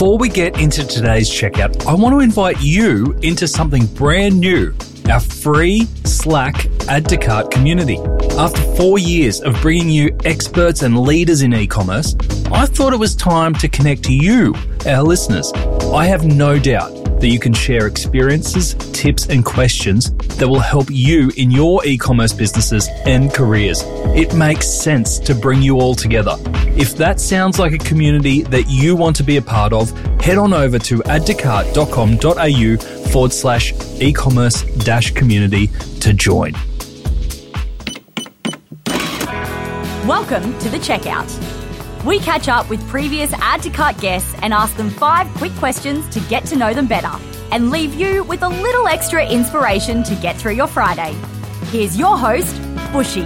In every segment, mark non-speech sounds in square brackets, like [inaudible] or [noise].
Before we get into today's checkout, I want to invite you into something brand new our free Slack Add to Cart community. After four years of bringing you experts and leaders in e commerce, I thought it was time to connect to you, our listeners. I have no doubt that you can share experiences, tips, and questions that will help you in your e commerce businesses and careers. It makes sense to bring you all together. If that sounds like a community that you want to be a part of, head on over to addtocart.com.au forward slash e commerce dash community to join. Welcome to the checkout. We catch up with previous Add to Cart guests and ask them five quick questions to get to know them better and leave you with a little extra inspiration to get through your Friday. Here's your host, Bushy.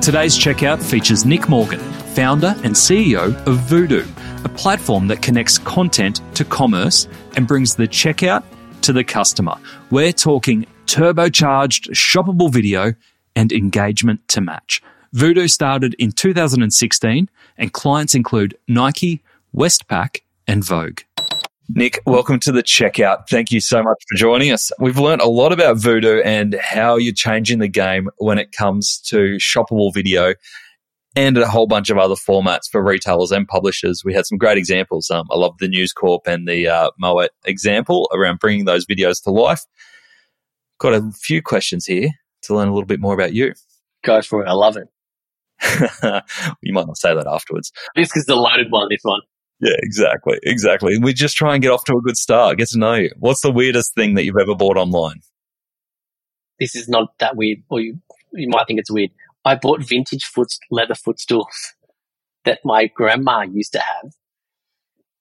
Today's checkout features Nick Morgan, founder and CEO of Vudoo, a platform that connects content to commerce and brings the checkout to the customer. We're talking turbocharged, shoppable video and engagement to match. Vudoo started in 2016 and clients include Nike, Westpac, and Vogue. Nick, welcome to the checkout. Thank you so much for joining us. We've learned a lot about Vudoo and how you're changing the game when it comes to shoppable video and a whole bunch of other formats for retailers and publishers. We had some great examples. Um, I love the News Corp and the uh, Moet example around bringing those videos to life. Got a few questions here to learn a little bit more about you. Go for it. I love it. [laughs] you might not say that afterwards. This is the loaded one, this one. Yeah, exactly. Exactly. We just try and get off to a good start, get to know you. What's the weirdest thing that you've ever bought online? This is not that weird, or you, you might think it's weird. I bought vintage foot, leather footstools [laughs] that my grandma used to have.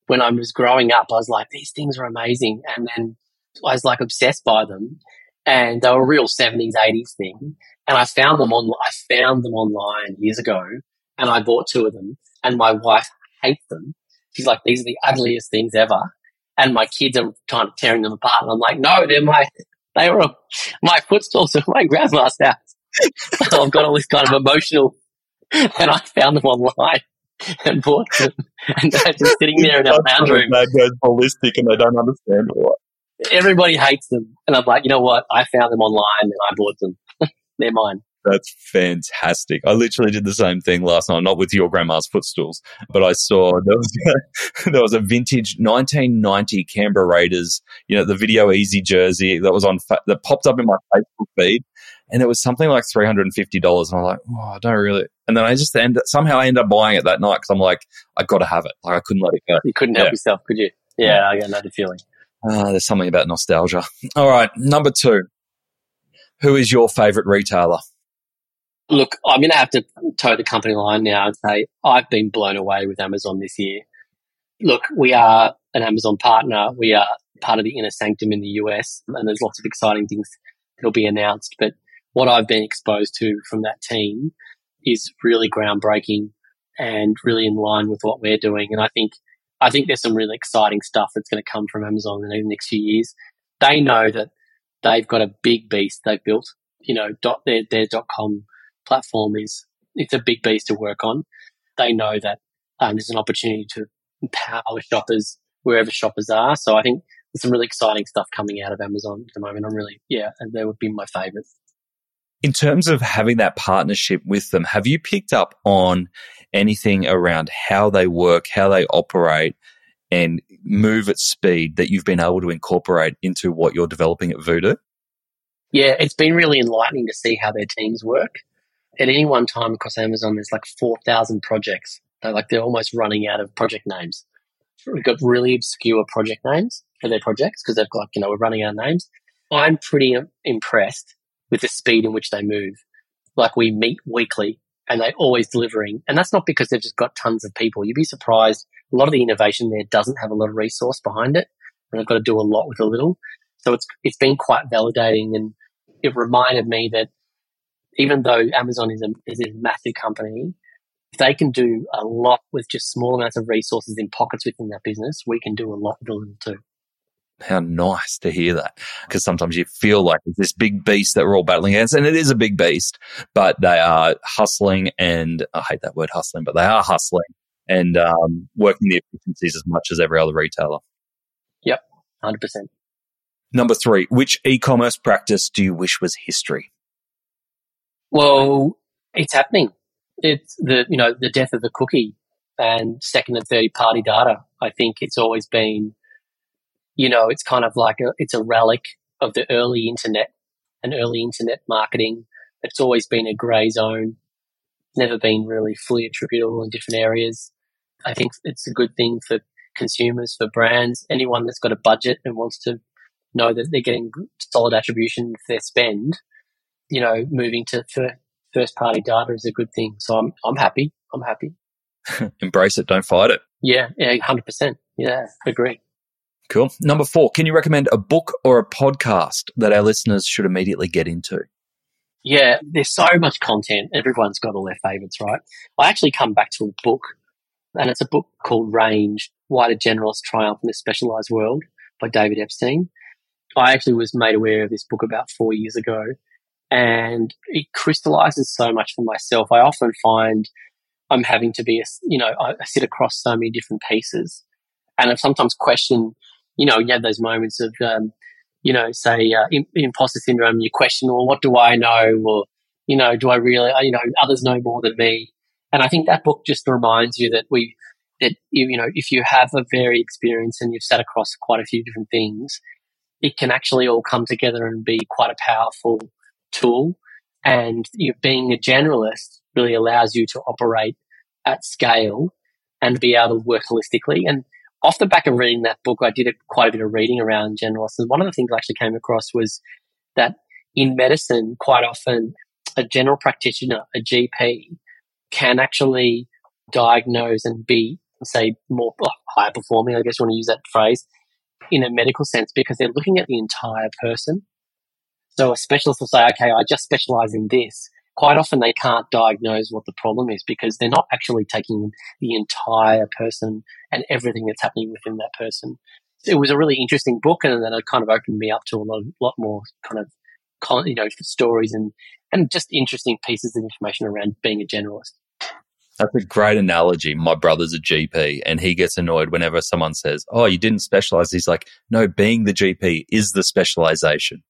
When I was growing up, I was like, these things are amazing. And then I was like obsessed by them. And they were a real 70s, 80s thing. And I found them on, I found them online years ago and I bought two of them and my wife hates them. She's like, these are the ugliest things ever. And my kids are kind of tearing them apart. And I'm like, no, they're my, they were my footstools at my grandma's house. [laughs] so I've got all this kind of emotional, and I found them online and bought them. [laughs] And they're just sitting there in our lounge room. That goes ballistic and they don't understand why. Everybody hates them. And I'm like, you know what? I found them online and I bought them. [laughs] they're mine. That's fantastic. I literally did the same thing last night, not with your grandma's footstools, but I saw [laughs] there was a, there was a vintage 1990 Canberra Raiders, you know, the Video Ezy jersey that was on that popped up in my Facebook feed, and it was something like three hundred and fifty dollars, and I'm like, oh, I don't really. And then I just end somehow I end up buying it that night because I'm like, I got to have it. Like I couldn't let it go. You couldn't help yeah. yourself, could you? Yeah, I got the feeling. Uh, there's something about nostalgia. All right, number two. Who is your favorite retailer? Look, I'm going to have to toe the company line now and say I've been blown away with Amazon this year. Look, we are an Amazon partner. We are part of the inner sanctum in the US, and there's lots of exciting things that'll be announced. But what I've been exposed to from that team is really groundbreaking and really in line with what we're doing. And I think I think there's some really exciting stuff that's going to come from Amazon in the next few years. They know that they've got a big beast they've built. You know, dot, their their dot com platform is it's a big beast to work on. They know that um, there's an opportunity to empower shoppers wherever shoppers are. So I think there's some really exciting stuff coming out of Amazon at the moment. I'm really yeah, and they would be my favorite. In terms of having that partnership with them, have you picked up on anything around how they work, how they operate, and move at speed that you've been able to incorporate into what you're developing at Vudoo? Yeah, it's been really enlightening to see how their teams work. At any one time across Amazon, there's like 4,000 projects. They're like they're almost running out of project names. We've got really obscure project names for their projects because they've got, you know, we're running out of names. I'm pretty um, impressed with the speed in which they move. Like we meet weekly and they're always delivering. And that's not because they've just got tons of people. You'd be surprised. A lot of the innovation there doesn't have a lot of resource behind it. And they've got to do a lot with a little. So it's, it's been quite validating. And it reminded me that even though Amazon is a, is a massive company, if they can do a lot with just small amounts of resources in pockets within that business, we can do a lot with a little too how nice to hear that. Because sometimes you feel like it's this big beast that we're all battling against, and it is a big beast, but they are hustling and I hate that word hustling, but they are hustling and um, working the efficiencies as much as every other retailer. Yep, 100%. Number three, which e commerce practice do you wish was history? Well, it's happening. It's the, you know, the death of the cookie and second and third party data. I think it's always been, you know, it's kind of like a, it's a relic of the early internet and early internet marketing. It's always been a grey zone, never been really fully attributable in different areas. I think it's a good thing for consumers, for brands, anyone that's got a budget and wants to know that they're getting solid attribution for their spend. You know, moving to first party data is a good thing. So I'm I'm happy. I'm happy. [laughs] Embrace it, don't fight it. Yeah, yeah, hundred percent. Yeah, agree. Cool. Number four, can you recommend a book or a podcast that our listeners should immediately get into? Yeah, there's so much content. Everyone's got all their favorites, right? I actually come back to a book, and it's a book called Range Why Did Generalists Triumph in a Specialized World by David Epstein. I actually was made aware of this book about four years ago, and it crystallizes so much for myself. I often find I'm having to be, a, you know, I sit across so many different pieces, and I sometimes question, you know, you have those moments of, um, you know, say uh, imposter syndrome. You question, well, what do I know, or you know, do I really, you know, others know more than me? And I think that book just reminds you that we, that you know, if you have a very experience and you've sat across quite a few different things, it can actually all come together and be quite a powerful tool. And you being a generalist really allows you to operate at scale and be able to work holistically. And off the back of reading that book, I did quite a bit of reading around generalists. One of the things I actually came across was that in medicine, quite often a general practitioner, a GP, can actually diagnose and be, say, more higher performing, I guess you want to use that phrase, in a medical sense because they're looking at the entire person. So a specialist will say, okay, I just specialize in this. Quite often they can't diagnose what the problem is because they're not actually taking the entire person and everything that's happening within that person. It was a really interesting book and then it kind of opened me up to a lot, lot more kind of, you know, stories and, and just interesting pieces of information around being a generalist. That's a great analogy. My brother's a GP and he gets annoyed whenever someone says, Oh, you didn't specialize. He's like, No, being the GP is the specialization.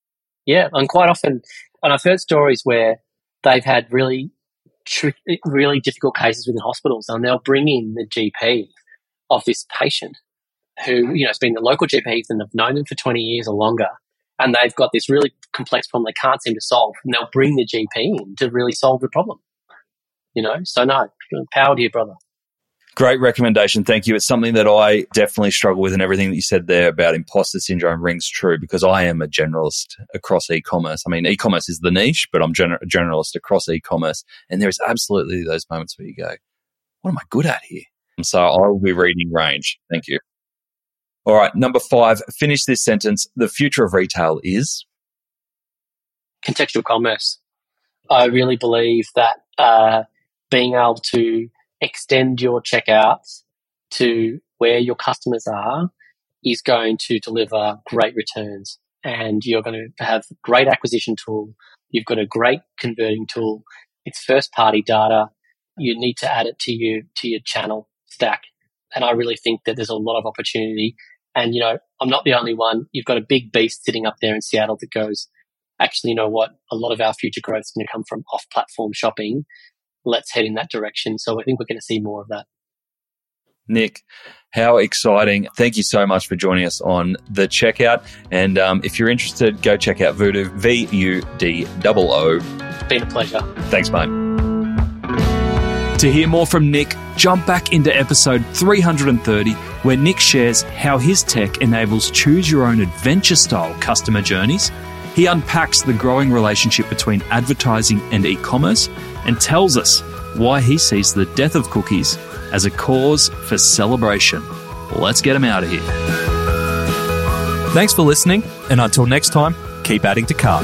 Yeah. And quite often, and I've heard stories where they've had really, really difficult cases within hospitals and they'll bring in the GP of this patient who, you know, has been the local GP and they've known them for 20 years or longer. And they've got this really complex problem they can't seem to solve. And they'll bring the GP in to really solve the problem. You know, so no, power to you, brother. Great recommendation. Thank you. It's something that I definitely struggle with, and everything that you said there about imposter syndrome rings true because I am a generalist across e commerce. I mean, e commerce is the niche, but I'm gener- a generalist across e commerce. And there's absolutely those moments where you go, What am I good at here? So I will be reading range. Thank you. All right. Number five, finish this sentence. The future of retail is contextual commerce. I really believe that uh, being able to extend your checkouts to where your customers are is going to deliver great returns and you're going to have great acquisition tool. You've got a great converting tool. It's first party data. You need to add it to your, to your channel stack. And I really think that there's a lot of opportunity. And, you know, I'm not the only one. You've got a big beast sitting up there in Seattle that goes, actually, you know what? A lot of our future growth is going to come from off platform shopping let's head in that direction. So I think we're going to see more of that. Nick, how exciting. Thank you so much for joining us on the checkout. And um, if you're interested, go check out Vudoo, V U D O O. Been a pleasure. Thanks, mate. To hear more from Nick, jump back into episode 330, where Nick shares how his tech enables choose your own adventure style customer journeys. He unpacks the growing relationship between advertising and e commerce and tells us why he sees the death of cookies as a cause for celebration. Let's get him out of here. Thanks for listening, and until next time, keep adding to cart.